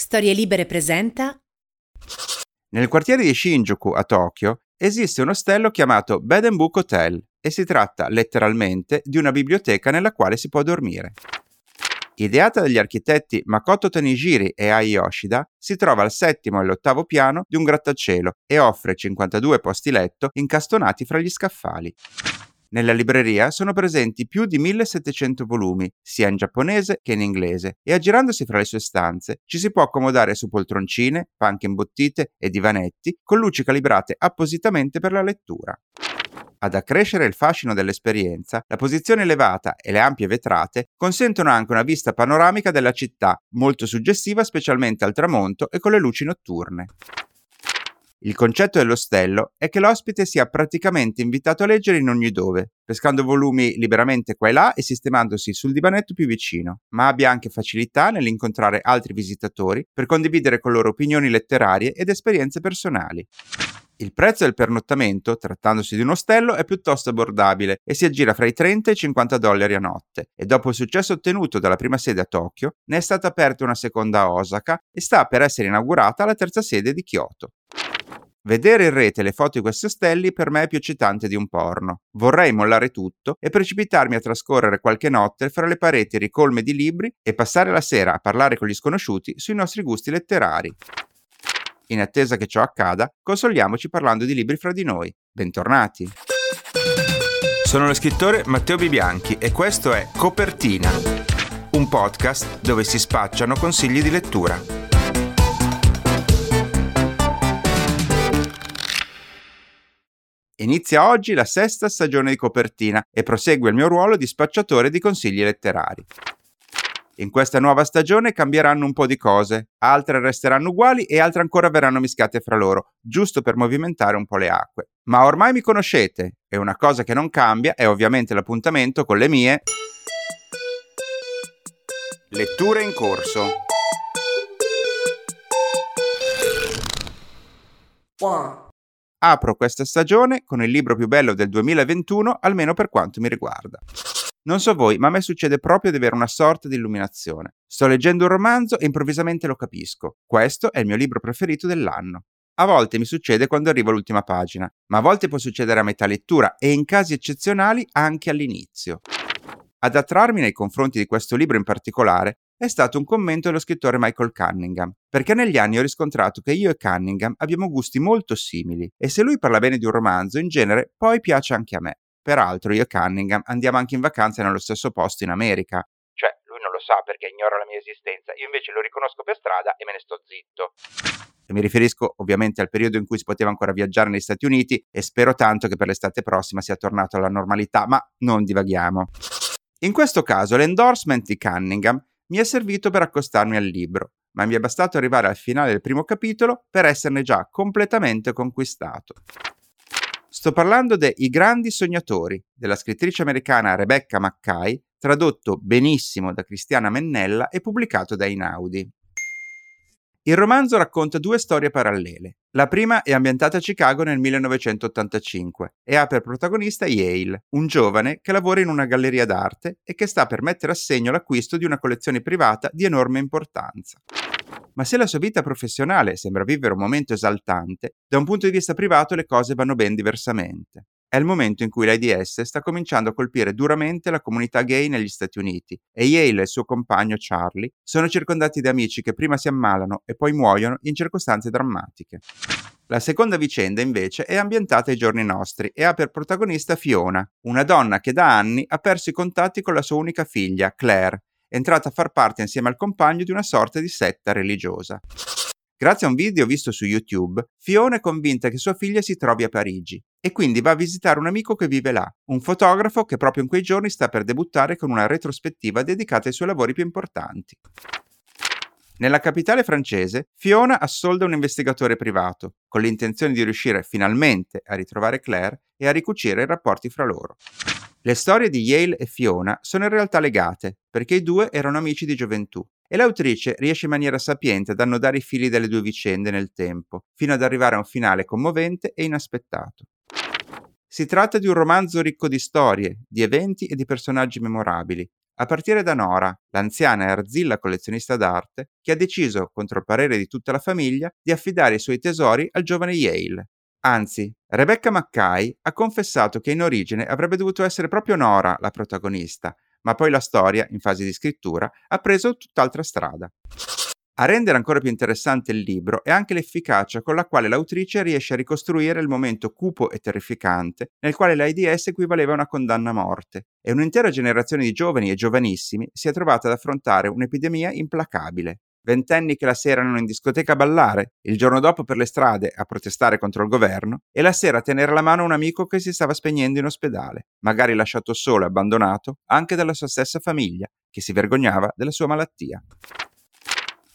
Storie Libere presenta Nel quartiere di Shinjuku a Tokyo esiste un ostello chiamato Bed and Book Hotel e si tratta letteralmente di una biblioteca nella quale si può dormire. Ideata dagli architetti Makoto Tanijiri e Ai Yoshida, si trova al settimo e all'ottavo piano di un grattacielo e offre 52 posti letto incastonati fra gli scaffali. Nella libreria sono presenti più di 1700 volumi, sia in giapponese che in inglese, e aggirandosi fra le sue stanze ci si può accomodare su poltroncine, panche imbottite e divanetti con luci calibrate appositamente per la lettura. Ad accrescere il fascino dell'esperienza, la posizione elevata e le ampie vetrate consentono anche una vista panoramica della città, molto suggestiva specialmente al tramonto e con le luci notturne. Il concetto dell'ostello è che l'ospite sia praticamente invitato a leggere in ogni dove, pescando volumi liberamente qua e là e sistemandosi sul divanetto più vicino, ma abbia anche facilità nell'incontrare altri visitatori per condividere con loro opinioni letterarie ed esperienze personali. Il prezzo del pernottamento, trattandosi di un ostello, è piuttosto abbordabile e si aggira fra i 30 e i 50 dollari a notte. E dopo il successo ottenuto dalla prima sede a Tokyo, ne è stata aperta una seconda a Osaka e sta per essere inaugurata la terza sede di Kyoto. Vedere in rete le foto di questi ostelli per me è più eccitante di un porno. Vorrei mollare tutto e precipitarmi a trascorrere qualche notte fra le pareti ricolme di libri e passare la sera a parlare con gli sconosciuti sui nostri gusti letterari. In attesa che ciò accada, consoliamoci parlando di libri fra di noi. Bentornati! Sono lo scrittore Matteo Bibianchi e questo è Copertina, un podcast dove si spacciano consigli di lettura. Inizia oggi la sesta stagione di copertina e prosegue il mio ruolo di spacciatore di consigli letterari. In questa nuova stagione cambieranno un po' di cose, altre resteranno uguali e altre ancora verranno mischiate fra loro, giusto per movimentare un po' le acque. Ma ormai mi conoscete e una cosa che non cambia è ovviamente l'appuntamento con le mie letture in corso. One. Apro questa stagione con il libro più bello del 2021, almeno per quanto mi riguarda. Non so voi, ma a me succede proprio di avere una sorta di illuminazione. Sto leggendo un romanzo e improvvisamente lo capisco. Questo è il mio libro preferito dell'anno. A volte mi succede quando arrivo all'ultima pagina, ma a volte può succedere a metà lettura e in casi eccezionali anche all'inizio. Ad attrarmi nei confronti di questo libro in particolare è stato un commento dello scrittore Michael Cunningham, perché negli anni ho riscontrato che io e Cunningham abbiamo gusti molto simili e se lui parla bene di un romanzo, in genere poi piace anche a me. Peraltro io e Cunningham andiamo anche in vacanza nello stesso posto in America. Cioè, lui non lo sa perché ignora la mia esistenza, io invece lo riconosco per strada e me ne sto zitto. E mi riferisco ovviamente al periodo in cui si poteva ancora viaggiare negli Stati Uniti e spero tanto che per l'estate prossima sia tornato alla normalità, ma non divaghiamo. In questo caso l'endorsement di Cunningham mi è servito per accostarmi al libro, ma mi è bastato arrivare al finale del primo capitolo per esserne già completamente conquistato. Sto parlando de I grandi sognatori della scrittrice americana Rebecca Mackay, tradotto benissimo da Cristiana Mennella e pubblicato da Inaudi. Il romanzo racconta due storie parallele. La prima è ambientata a Chicago nel 1985 e ha per protagonista Yale, un giovane che lavora in una galleria d'arte e che sta per mettere a segno l'acquisto di una collezione privata di enorme importanza. Ma se la sua vita professionale sembra vivere un momento esaltante, da un punto di vista privato le cose vanno ben diversamente. È il momento in cui l'AIDS sta cominciando a colpire duramente la comunità gay negli Stati Uniti e Yale e il suo compagno Charlie sono circondati da amici che prima si ammalano e poi muoiono in circostanze drammatiche. La seconda vicenda invece è ambientata ai giorni nostri e ha per protagonista Fiona, una donna che da anni ha perso i contatti con la sua unica figlia, Claire, entrata a far parte insieme al compagno di una sorta di setta religiosa. Grazie a un video visto su YouTube, Fiona è convinta che sua figlia si trovi a Parigi e quindi va a visitare un amico che vive là, un fotografo che proprio in quei giorni sta per debuttare con una retrospettiva dedicata ai suoi lavori più importanti. Nella capitale francese, Fiona assolda un investigatore privato, con l'intenzione di riuscire finalmente a ritrovare Claire e a ricucire i rapporti fra loro. Le storie di Yale e Fiona sono in realtà legate, perché i due erano amici di gioventù e l'autrice riesce in maniera sapiente ad annodare i fili delle due vicende nel tempo, fino ad arrivare a un finale commovente e inaspettato. Si tratta di un romanzo ricco di storie, di eventi e di personaggi memorabili, a partire da Nora, l'anziana e arzilla collezionista d'arte, che ha deciso, contro il parere di tutta la famiglia, di affidare i suoi tesori al giovane Yale. Anzi, Rebecca Mackay ha confessato che in origine avrebbe dovuto essere proprio Nora la protagonista, ma poi la storia, in fase di scrittura, ha preso tutt'altra strada. A rendere ancora più interessante il libro è anche l'efficacia con la quale l'autrice riesce a ricostruire il momento cupo e terrificante nel quale l'AIDS equivaleva a una condanna a morte e un'intera generazione di giovani e giovanissimi si è trovata ad affrontare un'epidemia implacabile. Ventenni che la sera erano in discoteca a ballare, il giorno dopo per le strade a protestare contro il governo e la sera a tenere la mano un amico che si stava spegnendo in ospedale, magari lasciato solo e abbandonato anche dalla sua stessa famiglia, che si vergognava della sua malattia.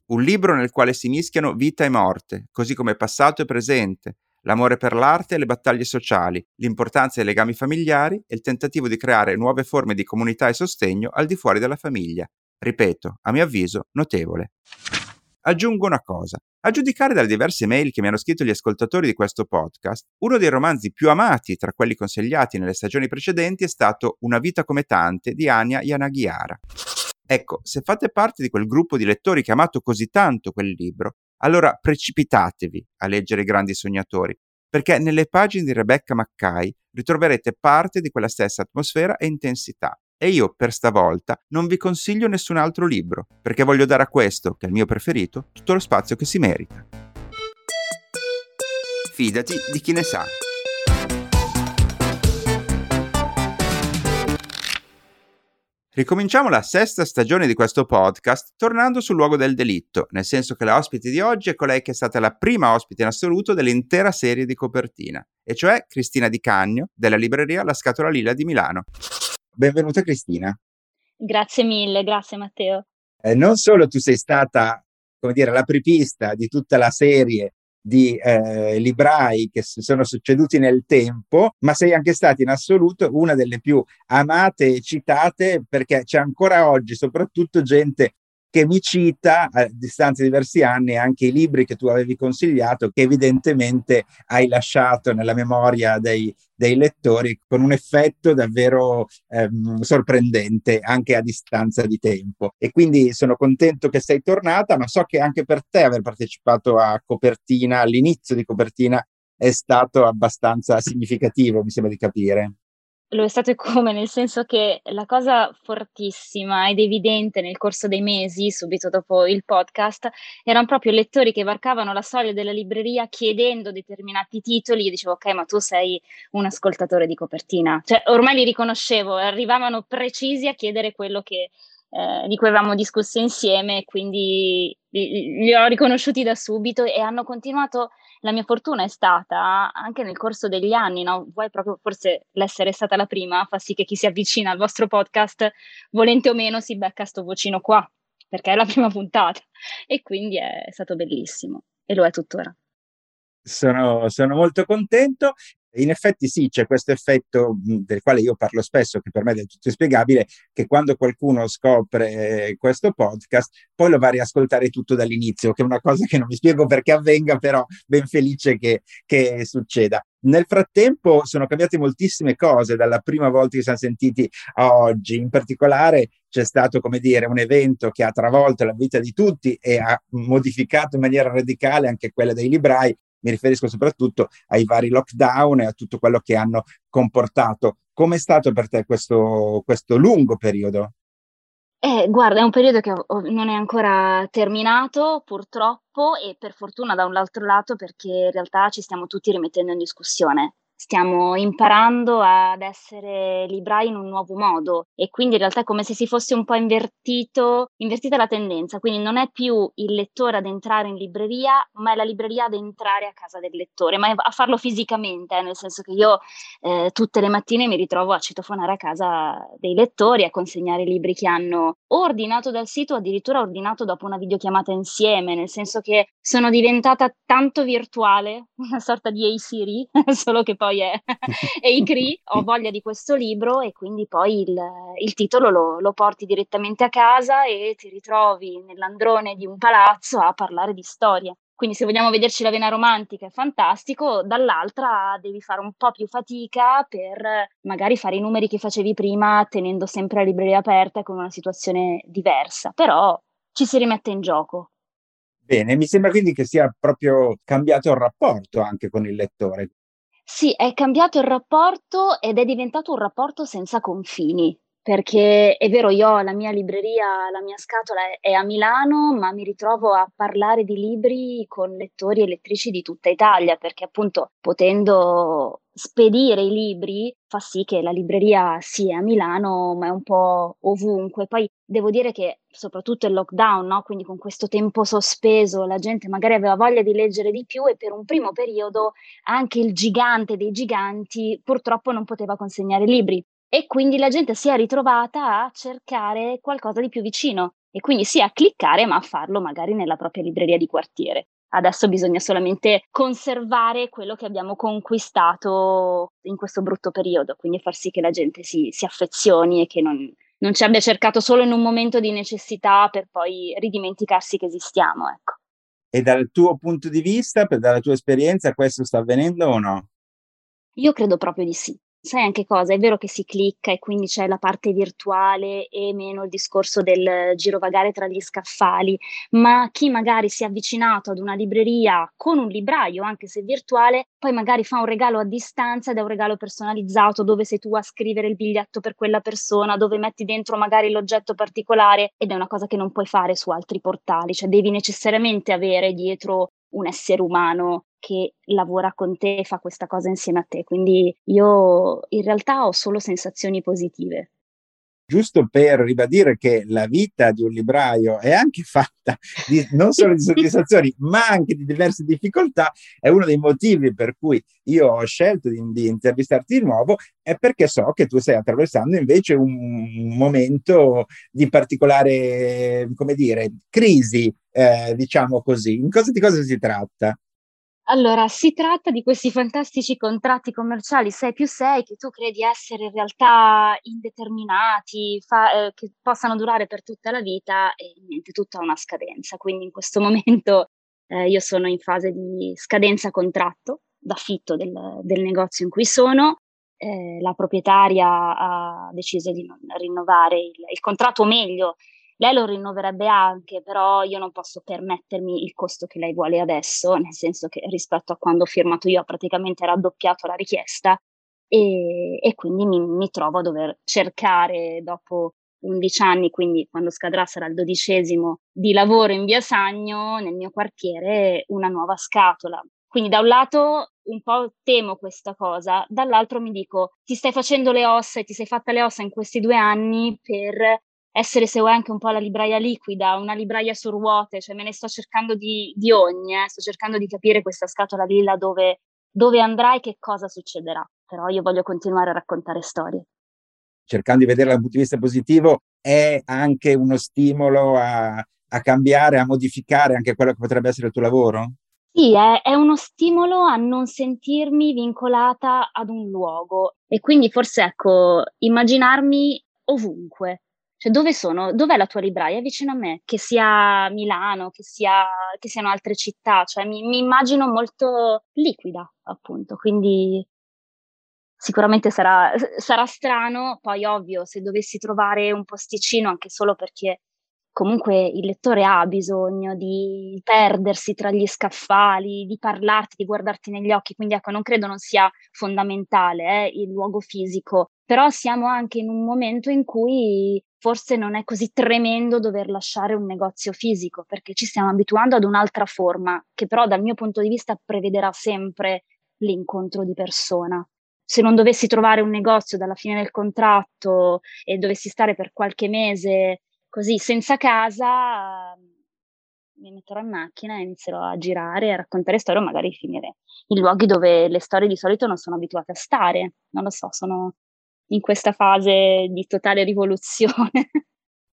Un libro nel quale si mischiano vita e morte, così come passato e presente, l'amore per l'arte e le battaglie sociali, l'importanza dei legami familiari e il tentativo di creare nuove forme di comunità e sostegno al di fuori della famiglia. Ripeto, a mio avviso, notevole. Aggiungo una cosa. A giudicare dalle diverse mail che mi hanno scritto gli ascoltatori di questo podcast, uno dei romanzi più amati tra quelli consigliati nelle stagioni precedenti è stato Una vita come tante di Anya Yanagihara. Ecco, se fate parte di quel gruppo di lettori che ha amato così tanto quel libro, allora precipitatevi a leggere I grandi sognatori, perché nelle pagine di Rebecca Mackay ritroverete parte di quella stessa atmosfera e intensità. E io, per stavolta, non vi consiglio nessun altro libro, perché voglio dare a questo, che è il mio preferito, tutto lo spazio che si merita. Fidati di chi ne sa. Ricominciamo la sesta stagione di questo podcast tornando sul luogo del delitto, nel senso che la ospite di oggi è colei che è stata la prima ospite in assoluto dell'intera serie di copertina, e cioè Cristina Di Cagno della libreria La Scatola Lila di Milano. Benvenuta Cristina. Grazie mille, grazie Matteo. Eh, non solo tu sei stata, come dire, la prepista di tutta la serie di eh, librai che si sono succeduti nel tempo, ma sei anche stata in assoluto una delle più amate e citate perché c'è ancora oggi soprattutto gente che mi cita a distanza di diversi anni anche i libri che tu avevi consigliato, che evidentemente hai lasciato nella memoria dei, dei lettori con un effetto davvero ehm, sorprendente anche a distanza di tempo. E quindi sono contento che sei tornata, ma so che anche per te aver partecipato a copertina, all'inizio di copertina, è stato abbastanza significativo, mi sembra di capire. Lo è stato e come, nel senso che la cosa fortissima ed evidente nel corso dei mesi, subito dopo il podcast, erano proprio lettori che varcavano la soglia della libreria chiedendo determinati titoli. Io dicevo, ok, ma tu sei un ascoltatore di copertina. Cioè, ormai li riconoscevo, arrivavano precisi a chiedere quello che, eh, di cui avevamo discusso insieme, quindi li, li ho riconosciuti da subito e hanno continuato la mia fortuna è stata anche nel corso degli anni, no? Vuoi proprio forse l'essere stata la prima fa sì che chi si avvicina al vostro podcast, volente o meno, si becca sto vocino qua, perché è la prima puntata e quindi è stato bellissimo e lo è tuttora. Sono, sono molto contento in effetti sì, c'è questo effetto del quale io parlo spesso, che per me è del tutto inspiegabile, che quando qualcuno scopre eh, questo podcast, poi lo va a riascoltare tutto dall'inizio, che è una cosa che non mi spiego perché avvenga, però ben felice che, che succeda. Nel frattempo sono cambiate moltissime cose dalla prima volta che ci siamo sentiti a oggi. In particolare c'è stato, come dire, un evento che ha travolto la vita di tutti e ha modificato in maniera radicale anche quella dei librai, mi riferisco soprattutto ai vari lockdown e a tutto quello che hanno comportato. Come è stato per te questo, questo lungo periodo? Eh, guarda, è un periodo che non è ancora terminato, purtroppo, e per fortuna da un altro lato perché in realtà ci stiamo tutti rimettendo in discussione stiamo imparando ad essere librai in un nuovo modo e quindi in realtà è come se si fosse un po' invertito, invertita la tendenza, quindi non è più il lettore ad entrare in libreria, ma è la libreria ad entrare a casa del lettore, ma a farlo fisicamente, eh, nel senso che io eh, tutte le mattine mi ritrovo a citofonare a casa dei lettori, a consegnare i libri che hanno ordinato dal sito, addirittura ordinato dopo una videochiamata insieme, nel senso che sono diventata tanto virtuale, una sorta di A-Siri, solo che poi poi è, è i CRI, ho voglia di questo libro e quindi poi il, il titolo lo, lo, porti direttamente a casa e ti ritrovi nell'androne di un palazzo a parlare di storia. quindi se vogliamo vederci la vena romantica è fantastico, dall'altra devi fare un po' più fatica per magari fare i numeri che facevi prima tenendo sempre la libreria aperta con una situazione diversa, però ci si rimette in gioco. Bene, mi sembra quindi che sia proprio cambiato il rapporto anche con il lettore. Sì, è cambiato il rapporto ed è diventato un rapporto senza confini perché è vero, io ho la mia libreria, la mia scatola è a Milano, ma mi ritrovo a parlare di libri con lettori e lettrici di tutta Italia, perché appunto potendo spedire i libri fa sì che la libreria sia a Milano, ma è un po' ovunque. Poi devo dire che soprattutto il lockdown, no? quindi con questo tempo sospeso, la gente magari aveva voglia di leggere di più e per un primo periodo anche il gigante dei giganti purtroppo non poteva consegnare libri e quindi la gente si è ritrovata a cercare qualcosa di più vicino e quindi sì a cliccare ma a farlo magari nella propria libreria di quartiere. Adesso bisogna solamente conservare quello che abbiamo conquistato in questo brutto periodo, quindi far sì che la gente si, si affezioni e che non, non ci abbia cercato solo in un momento di necessità per poi ridimenticarsi che esistiamo. Ecco. E dal tuo punto di vista, dalla tua esperienza, questo sta avvenendo o no? Io credo proprio di sì sai anche cosa? È vero che si clicca e quindi c'è la parte virtuale e meno il discorso del girovagare tra gli scaffali, ma chi magari si è avvicinato ad una libreria con un libraio, anche se virtuale, poi magari fa un regalo a distanza ed è un regalo personalizzato dove sei tu a scrivere il biglietto per quella persona, dove metti dentro magari l'oggetto particolare ed è una cosa che non puoi fare su altri portali, cioè devi necessariamente avere dietro un essere umano che lavora con te e fa questa cosa insieme a te. Quindi io in realtà ho solo sensazioni positive. Giusto per ribadire che la vita di un libraio è anche fatta di, non solo di soddisfazioni, ma anche di diverse difficoltà, è uno dei motivi per cui io ho scelto di, di intervistarti di nuovo, è perché so che tu stai attraversando invece un momento di particolare, come dire, crisi, eh, diciamo così. In cosa, di cosa si tratta? Allora, si tratta di questi fantastici contratti commerciali 6 più 6 che tu credi essere in realtà indeterminati, fa, eh, che possano durare per tutta la vita e niente, tutta una scadenza. Quindi in questo momento eh, io sono in fase di scadenza contratto d'affitto del, del negozio in cui sono. Eh, la proprietaria ha deciso di non rinnovare il, il contratto, o meglio, lei lo rinnoverebbe anche, però io non posso permettermi il costo che lei vuole adesso, nel senso che rispetto a quando ho firmato io ha praticamente raddoppiato la richiesta e, e quindi mi, mi, trovo a dover cercare dopo 11 anni, quindi quando scadrà sarà il dodicesimo di lavoro in via Sagno nel mio quartiere, una nuova scatola. Quindi da un lato un po' temo questa cosa, dall'altro mi dico ti stai facendo le ossa e ti sei fatta le ossa in questi due anni per essere se vuoi anche un po' la libraia liquida, una libraia su ruote, cioè me ne sto cercando di, di ogni, eh? sto cercando di capire questa scatola lilla dove, dove andrà e che cosa succederà, però io voglio continuare a raccontare storie. Cercando di vederla da un punto di vista positivo, è anche uno stimolo a, a cambiare, a modificare anche quello che potrebbe essere il tuo lavoro? Sì, è, è, uno stimolo a non sentirmi vincolata ad un luogo e quindi forse ecco, immaginarmi ovunque, cioè, dove sono? Dov'è la tua libraia? Vicino a me, che sia Milano, che, sia, che siano altre città, cioè mi, mi immagino molto liquida, appunto, quindi sicuramente sarà, sarà strano, poi ovvio, se dovessi trovare un posticino, anche solo perché comunque il lettore ha bisogno di perdersi tra gli scaffali, di parlarti, di guardarti negli occhi, quindi ecco, non credo non sia fondamentale eh, il luogo fisico, però siamo anche in un momento in cui forse non è così tremendo dover lasciare un negozio fisico, perché ci stiamo abituando ad un'altra forma, che però dal mio punto di vista prevederà sempre l'incontro di persona. Se non dovessi trovare un negozio dalla fine del contratto e dovessi stare per qualche mese così senza casa mi metterò in macchina e inizierò a girare, a raccontare storie o magari finire in luoghi dove le storie di solito non sono abituate a stare. Non lo so, sono in questa fase di totale rivoluzione.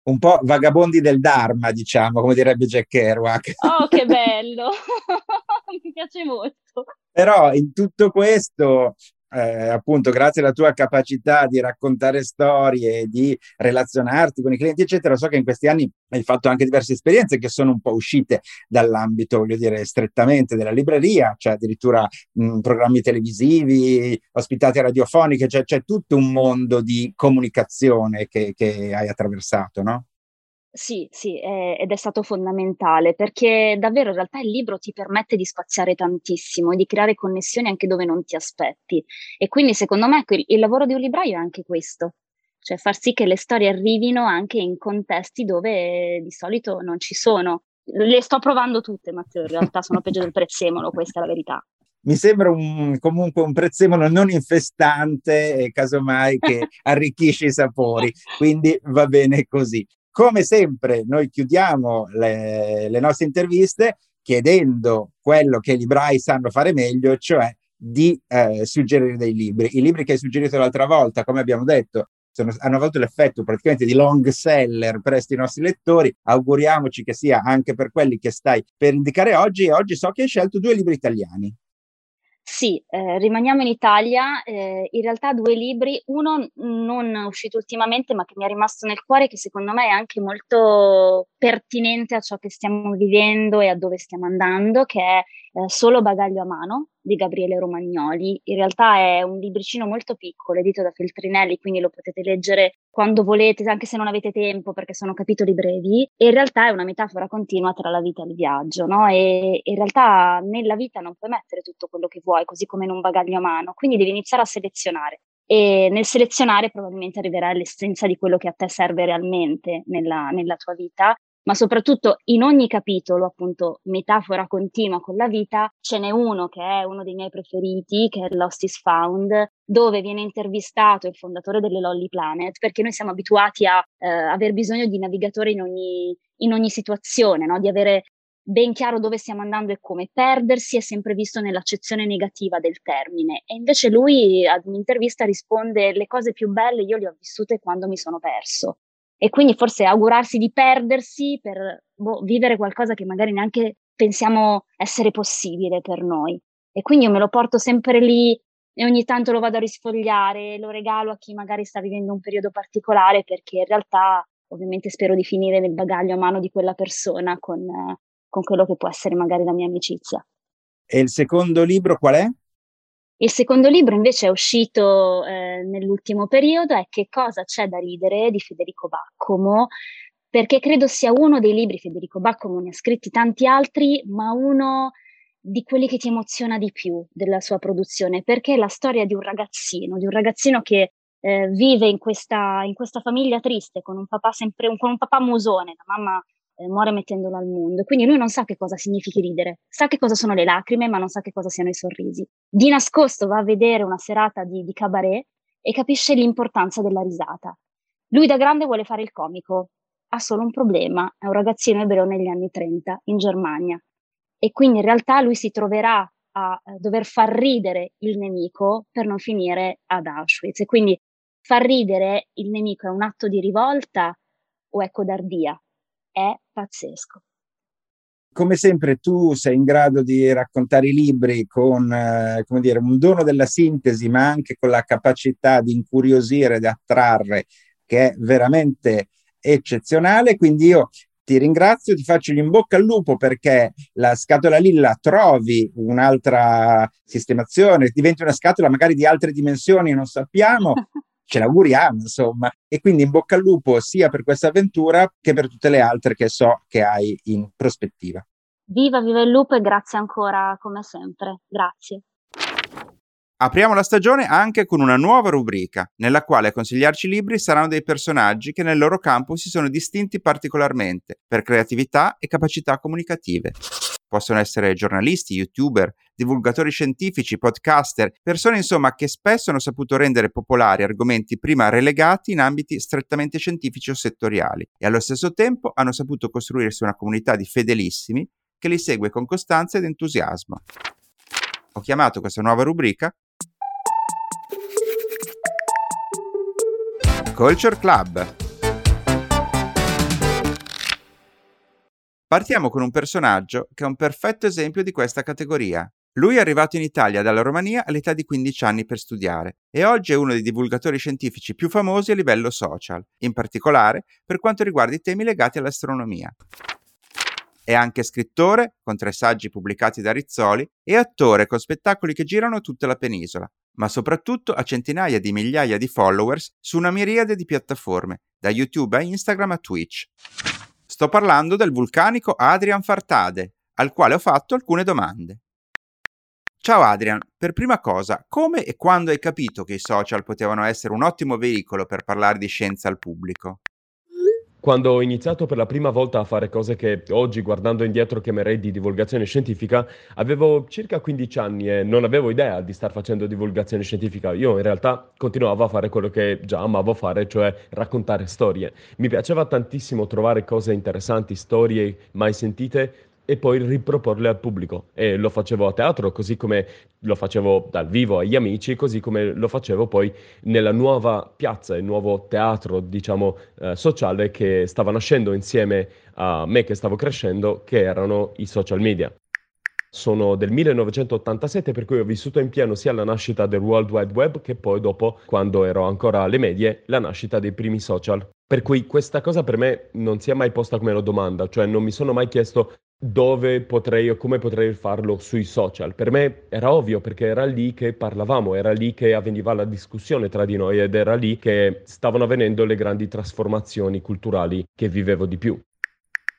Un po' vagabondi del Dharma, diciamo, come direbbe Jack Kerouac. Oh, che bello! Mi piace molto. Però in tutto questo eh, appunto grazie alla tua capacità di raccontare storie, di relazionarti con i clienti, eccetera, so che in questi anni hai fatto anche diverse esperienze che sono un po' uscite dall'ambito, voglio dire, strettamente della libreria, cioè addirittura mh, programmi televisivi, ospitate radiofoniche, cioè c'è tutto un mondo di comunicazione che, che hai attraversato, no? Sì, sì, eh, ed è stato fondamentale perché davvero in realtà il libro ti permette di spaziare tantissimo e di creare connessioni anche dove non ti aspetti. E quindi secondo me il, il lavoro di un libraio è anche questo, cioè far sì che le storie arrivino anche in contesti dove di solito non ci sono. Le sto provando tutte, Matteo, in realtà sono peggio del prezzemolo, questa è la verità mi sembra un, comunque un prezzemolo non infestante casomai che arricchisce i sapori, quindi va bene così. Come sempre, noi chiudiamo le, le nostre interviste chiedendo quello che i librai sanno fare meglio, cioè di eh, suggerire dei libri. I libri che hai suggerito l'altra volta, come abbiamo detto, sono, hanno avuto l'effetto praticamente di long seller presso i nostri lettori. Auguriamoci che sia anche per quelli che stai per indicare oggi. E oggi so che hai scelto due libri italiani. Sì, eh, rimaniamo in Italia, eh, in realtà due libri, uno non uscito ultimamente ma che mi è rimasto nel cuore, che secondo me è anche molto pertinente a ciò che stiamo vivendo e a dove stiamo andando, che è eh, Solo bagaglio a mano di Gabriele Romagnoli. In realtà è un libricino molto piccolo, edito da Feltrinelli, quindi lo potete leggere quando volete, anche se non avete tempo, perché sono capitoli brevi. E in realtà è una metafora continua tra la vita e il viaggio, no? E in realtà nella vita non puoi mettere tutto quello che vuoi, così come in un bagaglio a mano, quindi devi iniziare a selezionare. E nel selezionare probabilmente arriverai all'essenza di quello che a te serve realmente nella, nella tua vita ma soprattutto in ogni capitolo, appunto, metafora continua con la vita, ce n'è uno che è uno dei miei preferiti, che è Lost is Found, dove viene intervistato il fondatore delle Lolly Planet, perché noi siamo abituati a eh, aver bisogno di navigatore in ogni, in ogni situazione, no? di avere ben chiaro dove stiamo andando e come. Perdersi è sempre visto nell'accezione negativa del termine e invece lui ad un'intervista risponde le cose più belle io le ho vissute quando mi sono perso e quindi forse augurarsi di perdersi per boh, vivere qualcosa che magari neanche pensiamo essere possibile per noi. E quindi io me lo porto sempre lì e ogni tanto lo vado a risfogliare, lo regalo a chi magari sta vivendo un periodo particolare perché in realtà ovviamente spero di finire nel bagaglio a mano di quella persona con, con quello che può essere magari la mia amicizia. E il secondo libro qual è? Il secondo libro invece è uscito eh, nell'ultimo periodo, è Che cosa c'è da ridere di Federico Baccomo, perché credo sia uno dei libri, Federico Baccomo ne ha scritti tanti altri, ma uno di quelli che ti emoziona di più della sua produzione, perché è la storia di un ragazzino, di un ragazzino che eh, vive in questa, in questa, famiglia triste, con un papà sempre, con un papà musone, la mamma eh, muore mettendolo al mondo. Quindi lui non sa che cosa significhi ridere, sa che cosa sono le lacrime, ma non sa che cosa siano i sorrisi. Di nascosto va a vedere una serata di, di cabaret e capisce l'importanza della risata. Lui da grande vuole fare il comico, ha solo un problema, è un ragazzino ebreo negli anni 30 in Germania e quindi in realtà lui si troverà a dover far ridere il nemico per non finire ad Auschwitz e quindi far ridere il nemico è un atto di rivolta o è codardia? È pazzesco. Come sempre tu sei in grado di raccontare i libri con eh, come dire, un dono della sintesi, ma anche con la capacità di incuriosire, di attrarre, che è veramente eccezionale. Quindi io ti ringrazio, ti faccio in bocca al lupo perché la scatola lilla trovi un'altra sistemazione, diventi una scatola magari di altre dimensioni, non sappiamo, ce l'auguriamo, insomma. E quindi in bocca al lupo sia per questa avventura che per tutte le altre che so che hai in prospettiva. Viva, viva il lupo e grazie ancora come sempre. Grazie. Apriamo la stagione anche con una nuova rubrica, nella quale a consigliarci libri saranno dei personaggi che nel loro campo si sono distinti particolarmente per creatività e capacità comunicative. Possono essere giornalisti, youtuber, divulgatori scientifici, podcaster, persone insomma che spesso hanno saputo rendere popolari argomenti prima relegati in ambiti strettamente scientifici o settoriali e allo stesso tempo hanno saputo costruirsi una comunità di fedelissimi che li segue con costanza ed entusiasmo. Ho chiamato questa nuova rubrica Culture Club Partiamo con un personaggio che è un perfetto esempio di questa categoria, Lui è arrivato in Italia dalla Romania all'età di 15 anni per studiare e oggi è uno dei divulgatori scientifici più famosi a livello social, in particolare per quanto riguarda i temi legati all'astronomia. È anche scrittore, con tre saggi pubblicati da Rizzoli, e attore con spettacoli che girano tutta la penisola, ma soprattutto ha centinaia di migliaia di followers su una miriade di piattaforme, da YouTube a Instagram a Twitch. Sto parlando del vulcanico Adrian Fartade, al quale ho fatto alcune domande. Ciao Adrian, per prima cosa, come e quando hai capito che i social potevano essere un ottimo veicolo per parlare di scienza al pubblico? Quando ho iniziato per la prima volta a fare cose che oggi, guardando indietro, chiamerei di divulgazione scientifica, avevo circa 15 anni e non avevo idea di star facendo divulgazione scientifica. Io in realtà continuavo a fare quello che già amavo fare, cioè raccontare storie. Mi piaceva tantissimo trovare cose interessanti, storie mai sentite e poi riproporle al pubblico. E lo facevo a teatro, così come lo facevo dal vivo agli amici, così come lo facevo poi nella nuova piazza, il nuovo teatro, diciamo, eh, sociale che stava nascendo insieme a me che stavo crescendo, che erano i social media. Sono del 1987 per cui ho vissuto in pieno sia la nascita del World Wide Web che poi dopo, quando ero ancora alle medie, la nascita dei primi social. Per cui questa cosa per me non si è mai posta come una domanda, cioè non mi sono mai chiesto dove potrei o come potrei farlo sui social. Per me era ovvio perché era lì che parlavamo, era lì che avveniva la discussione tra di noi ed era lì che stavano avvenendo le grandi trasformazioni culturali che vivevo di più.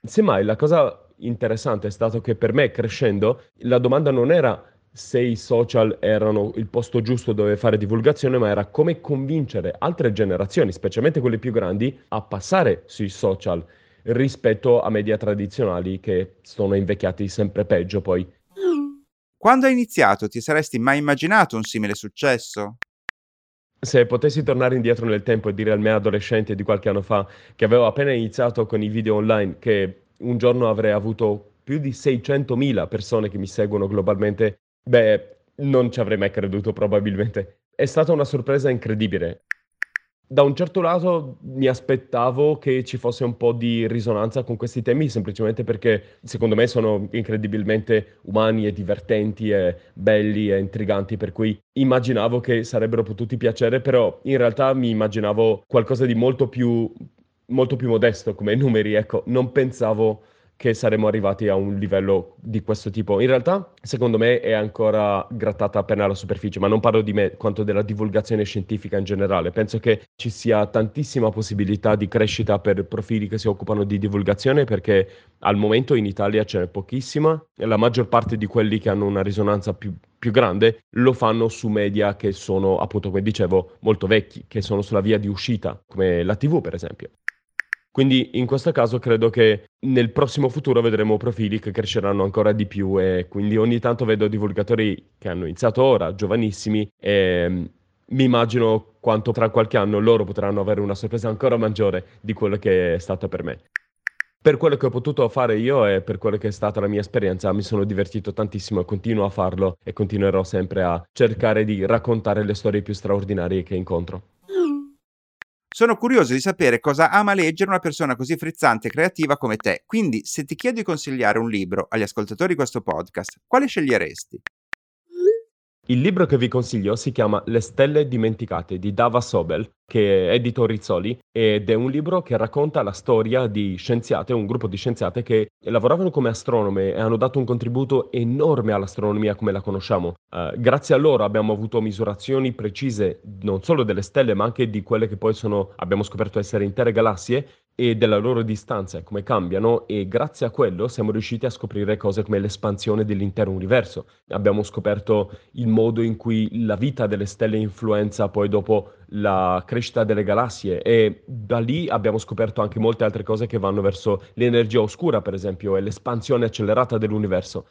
Semmai la cosa interessante è stato che per me crescendo la domanda non era se i social erano il posto giusto dove fare divulgazione, ma era come convincere altre generazioni, specialmente quelle più grandi, a passare sui social rispetto a media tradizionali che sono invecchiati sempre peggio poi. Quando hai iniziato ti saresti mai immaginato un simile successo? Se potessi tornare indietro nel tempo e dire al me adolescente di qualche anno fa che avevo appena iniziato con i video online che un giorno avrei avuto più di 600.000 persone che mi seguono globalmente, beh, non ci avrei mai creduto probabilmente. È stata una sorpresa incredibile da un certo lato mi aspettavo che ci fosse un po' di risonanza con questi temi, semplicemente perché secondo me sono incredibilmente umani e divertenti e belli e intriganti, per cui immaginavo che sarebbero potuti piacere, però in realtà mi immaginavo qualcosa di molto più, molto più modesto come numeri, ecco, non pensavo che saremmo arrivati a un livello di questo tipo. In realtà, secondo me, è ancora grattata appena alla superficie, ma non parlo di me quanto della divulgazione scientifica in generale. Penso che ci sia tantissima possibilità di crescita per profili che si occupano di divulgazione perché al momento in Italia ce n'è pochissima la maggior parte di quelli che hanno una risonanza più più grande lo fanno su media che sono, appunto, come dicevo, molto vecchi, che sono sulla via di uscita, come la TV, per esempio. Quindi in questo caso credo che nel prossimo futuro vedremo profili che cresceranno ancora di più e quindi ogni tanto vedo divulgatori che hanno iniziato ora, giovanissimi, e mm, mi immagino quanto tra qualche anno loro potranno avere una sorpresa ancora maggiore di quello che è stata per me. Per quello che ho potuto fare io e per quello che è stata la mia esperienza, mi sono divertito tantissimo e continuo a farlo e continuerò sempre a cercare di raccontare le storie più straordinarie che incontro. Sono curioso di sapere cosa ama leggere una persona così frizzante e creativa come te, quindi se ti chiedo di consigliare un libro agli ascoltatori di questo podcast, quale sceglieresti? Il libro che vi consiglio si chiama Le stelle dimenticate di Dava Sobel, che è edito Rizzoli, ed è un libro che racconta la storia di scienziate, un gruppo di scienziate che lavoravano come astronome e hanno dato un contributo enorme all'astronomia come la conosciamo. Uh, grazie a loro abbiamo avuto misurazioni precise non solo delle stelle, ma anche di quelle che poi sono, abbiamo scoperto essere intere galassie e della loro distanza e come cambiano e grazie a quello siamo riusciti a scoprire cose come l'espansione dell'intero universo. Abbiamo scoperto il modo in cui la vita delle stelle influenza poi dopo la crescita delle galassie e da lì abbiamo scoperto anche molte altre cose che vanno verso l'energia oscura per esempio e l'espansione accelerata dell'universo.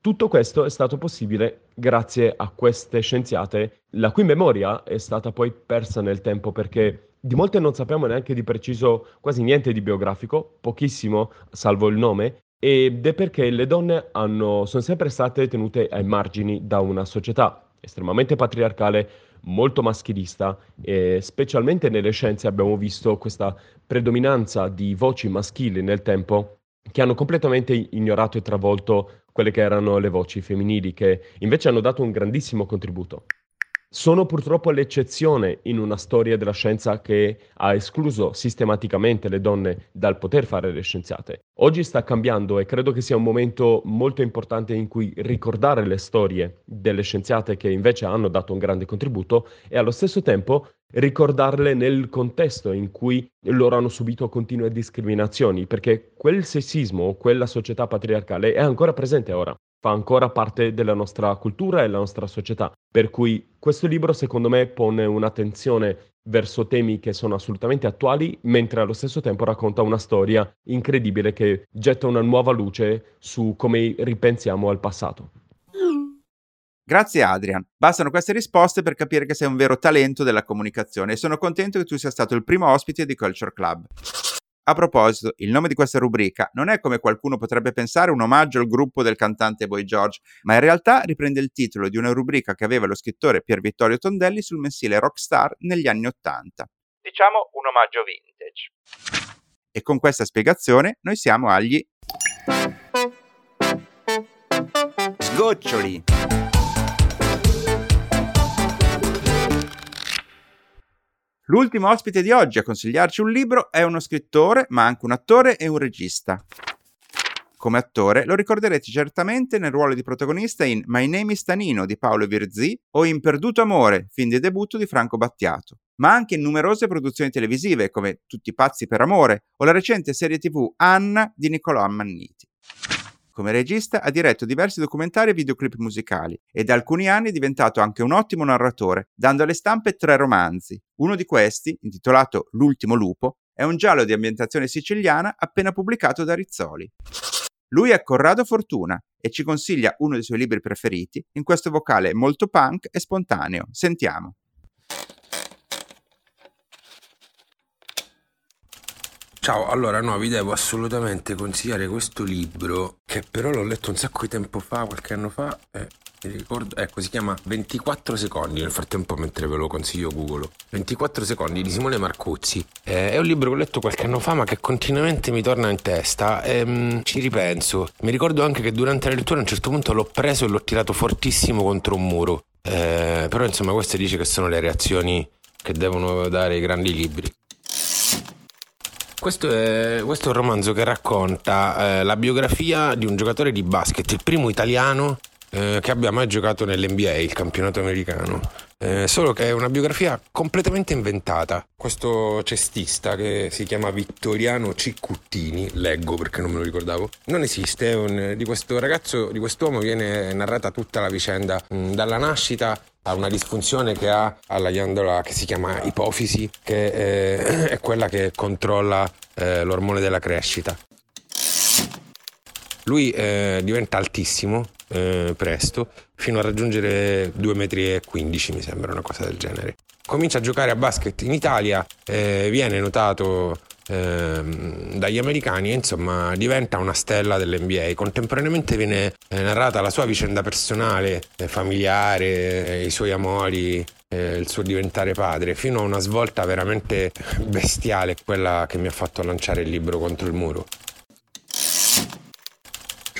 Tutto questo è stato possibile grazie a queste scienziate, la cui memoria è stata poi persa nel tempo perché di molte non sappiamo neanche di preciso quasi niente di biografico, pochissimo, salvo il nome, ed è perché le donne hanno, sono sempre state tenute ai margini da una società estremamente patriarcale, molto maschilista e specialmente nelle scienze abbiamo visto questa predominanza di voci maschili nel tempo che hanno completamente ignorato e travolto quelle che erano le voci femminili, che invece hanno dato un grandissimo contributo. Sono purtroppo l'eccezione in una storia della scienza che ha escluso sistematicamente le donne dal poter fare le scienziate. Oggi sta cambiando e credo che sia un momento molto importante in cui ricordare le storie delle scienziate che invece hanno dato un grande contributo e allo stesso tempo ricordarle nel contesto in cui loro hanno subito continue discriminazioni, perché quel sessismo, quella società patriarcale è ancora presente ora fa ancora parte della nostra cultura e della nostra società. Per cui questo libro, secondo me, pone un'attenzione verso temi che sono assolutamente attuali, mentre allo stesso tempo racconta una storia incredibile che getta una nuova luce su come ripensiamo al passato. Grazie Adrian. Bastano queste risposte per capire che sei un vero talento della comunicazione e sono contento che tu sia stato il primo ospite di Culture Club. A proposito, il nome di questa rubrica non è come qualcuno potrebbe pensare un omaggio al gruppo del cantante Boy George, ma in realtà riprende il titolo di una rubrica che aveva lo scrittore Pier Vittorio Tondelli sul mensile Rockstar negli anni Ottanta. Diciamo un omaggio vintage. E con questa spiegazione noi siamo agli sgoccioli. L'ultimo ospite di oggi a consigliarci un libro è uno scrittore, ma anche un attore e un regista. Come attore lo ricorderete certamente nel ruolo di protagonista in My Name is Tanino di Paolo Virzì o in Perduto Amore, film di debutto di Franco Battiato, ma anche in numerose produzioni televisive come Tutti pazzi per amore o la recente serie tv Anna di Niccolò Ammanniti. Come regista ha diretto diversi documentari e videoclip musicali e da alcuni anni è diventato anche un ottimo narratore, dando alle stampe tre romanzi. Uno di questi, intitolato L'ultimo lupo, è un giallo di ambientazione siciliana appena pubblicato da Rizzoli. Lui è Corrado Fortuna e ci consiglia uno dei suoi libri preferiti in questo vocale molto punk e spontaneo. Sentiamo. Ciao, allora no, vi devo assolutamente consigliare questo libro che però l'ho letto un sacco di tempo fa, qualche anno fa, e mi ricordo, ecco, si chiama 24 secondi, nel frattempo mentre ve lo consiglio Google. 24 secondi di Simone Marcuzzi. Eh, è un libro che ho letto qualche anno fa ma che continuamente mi torna in testa e mm, ci ripenso. Mi ricordo anche che durante la lettura a un certo punto l'ho preso e l'ho tirato fortissimo contro un muro. Eh, però insomma queste dice che sono le reazioni che devono dare i grandi libri. Questo è, questo è, un romanzo che racconta eh, la biografia di un giocatore di basket, il primo italiano eh, che abbia mai giocato nell'NBA, il campionato americano. Eh, solo che è una biografia completamente inventata. Questo cestista che si chiama Vittoriano Ciccuttini, leggo perché non me lo ricordavo, non esiste. Un, di questo ragazzo, di quest'uomo viene narrata tutta la vicenda mh, dalla nascita a una disfunzione che ha alla ghiandola che si chiama ipofisi, che eh, è quella che controlla eh, l'ormone della crescita. Lui eh, diventa altissimo eh, presto, fino a raggiungere 2,15 m, mi sembra una cosa del genere. Comincia a giocare a basket in Italia, eh, viene notato ehm, dagli americani insomma diventa una stella dell'NBA. Contemporaneamente viene eh, narrata la sua vicenda personale, eh, familiare, eh, i suoi amori, il suo diventare padre, fino a una svolta veramente bestiale, quella che mi ha fatto lanciare il libro contro il muro.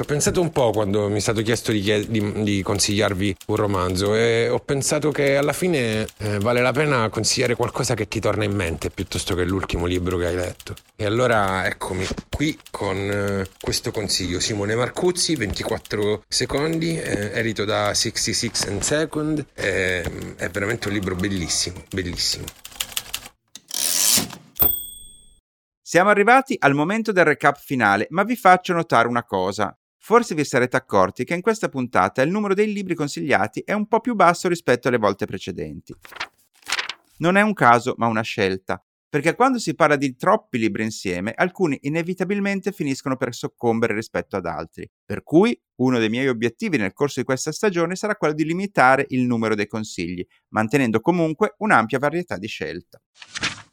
Ho pensato un po' quando mi è stato chiesto di, chied- di, di consigliarvi un romanzo e ho pensato che alla fine eh, vale la pena consigliare qualcosa che ti torna in mente piuttosto che l'ultimo libro che hai letto. E allora eccomi qui con eh, questo consiglio. Simone Marcuzzi, 24 secondi, eh, edito da 66 and Second. è veramente un libro bellissimo, bellissimo. Siamo arrivati al momento del recap finale, ma vi faccio notare una cosa. Forse vi sarete accorti che in questa puntata il numero dei libri consigliati è un po' più basso rispetto alle volte precedenti. Non è un caso, ma una scelta, perché quando si parla di troppi libri insieme, alcuni inevitabilmente finiscono per soccombere rispetto ad altri. Per cui uno dei miei obiettivi nel corso di questa stagione sarà quello di limitare il numero dei consigli, mantenendo comunque un'ampia varietà di scelta.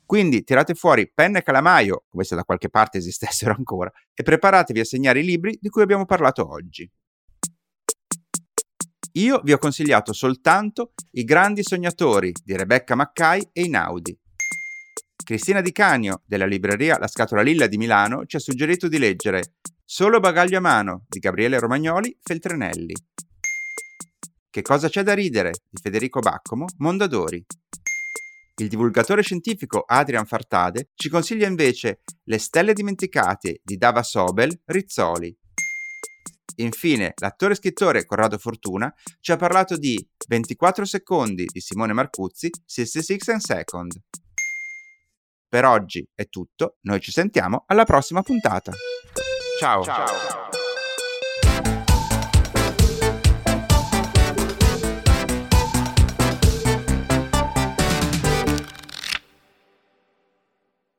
Quindi tirate fuori penna e calamaio, come se da qualche parte esistessero ancora, e preparatevi a segnare i libri di cui abbiamo parlato oggi. Io vi ho consigliato soltanto I grandi sognatori di Rebecca Mackay e Inaudi. Cristina Di Canio, della libreria La Scatola Lilla di Milano, ci ha suggerito di leggere Solo bagaglio a mano di Gabriele Romagnoli, Feltrinelli. Che cosa c'è da ridere di Federico Baccomo, Mondadori. Il divulgatore scientifico Adrian Fartade ci consiglia invece Le stelle dimenticate di Dava Sobel, Rizzoli. Infine, l'attore e scrittore Corrado Fortuna ci ha parlato di 24 secondi di Simone Marcuzzi, 66 and Second. Per oggi è tutto, noi ci sentiamo alla prossima puntata. Ciao. Ciao.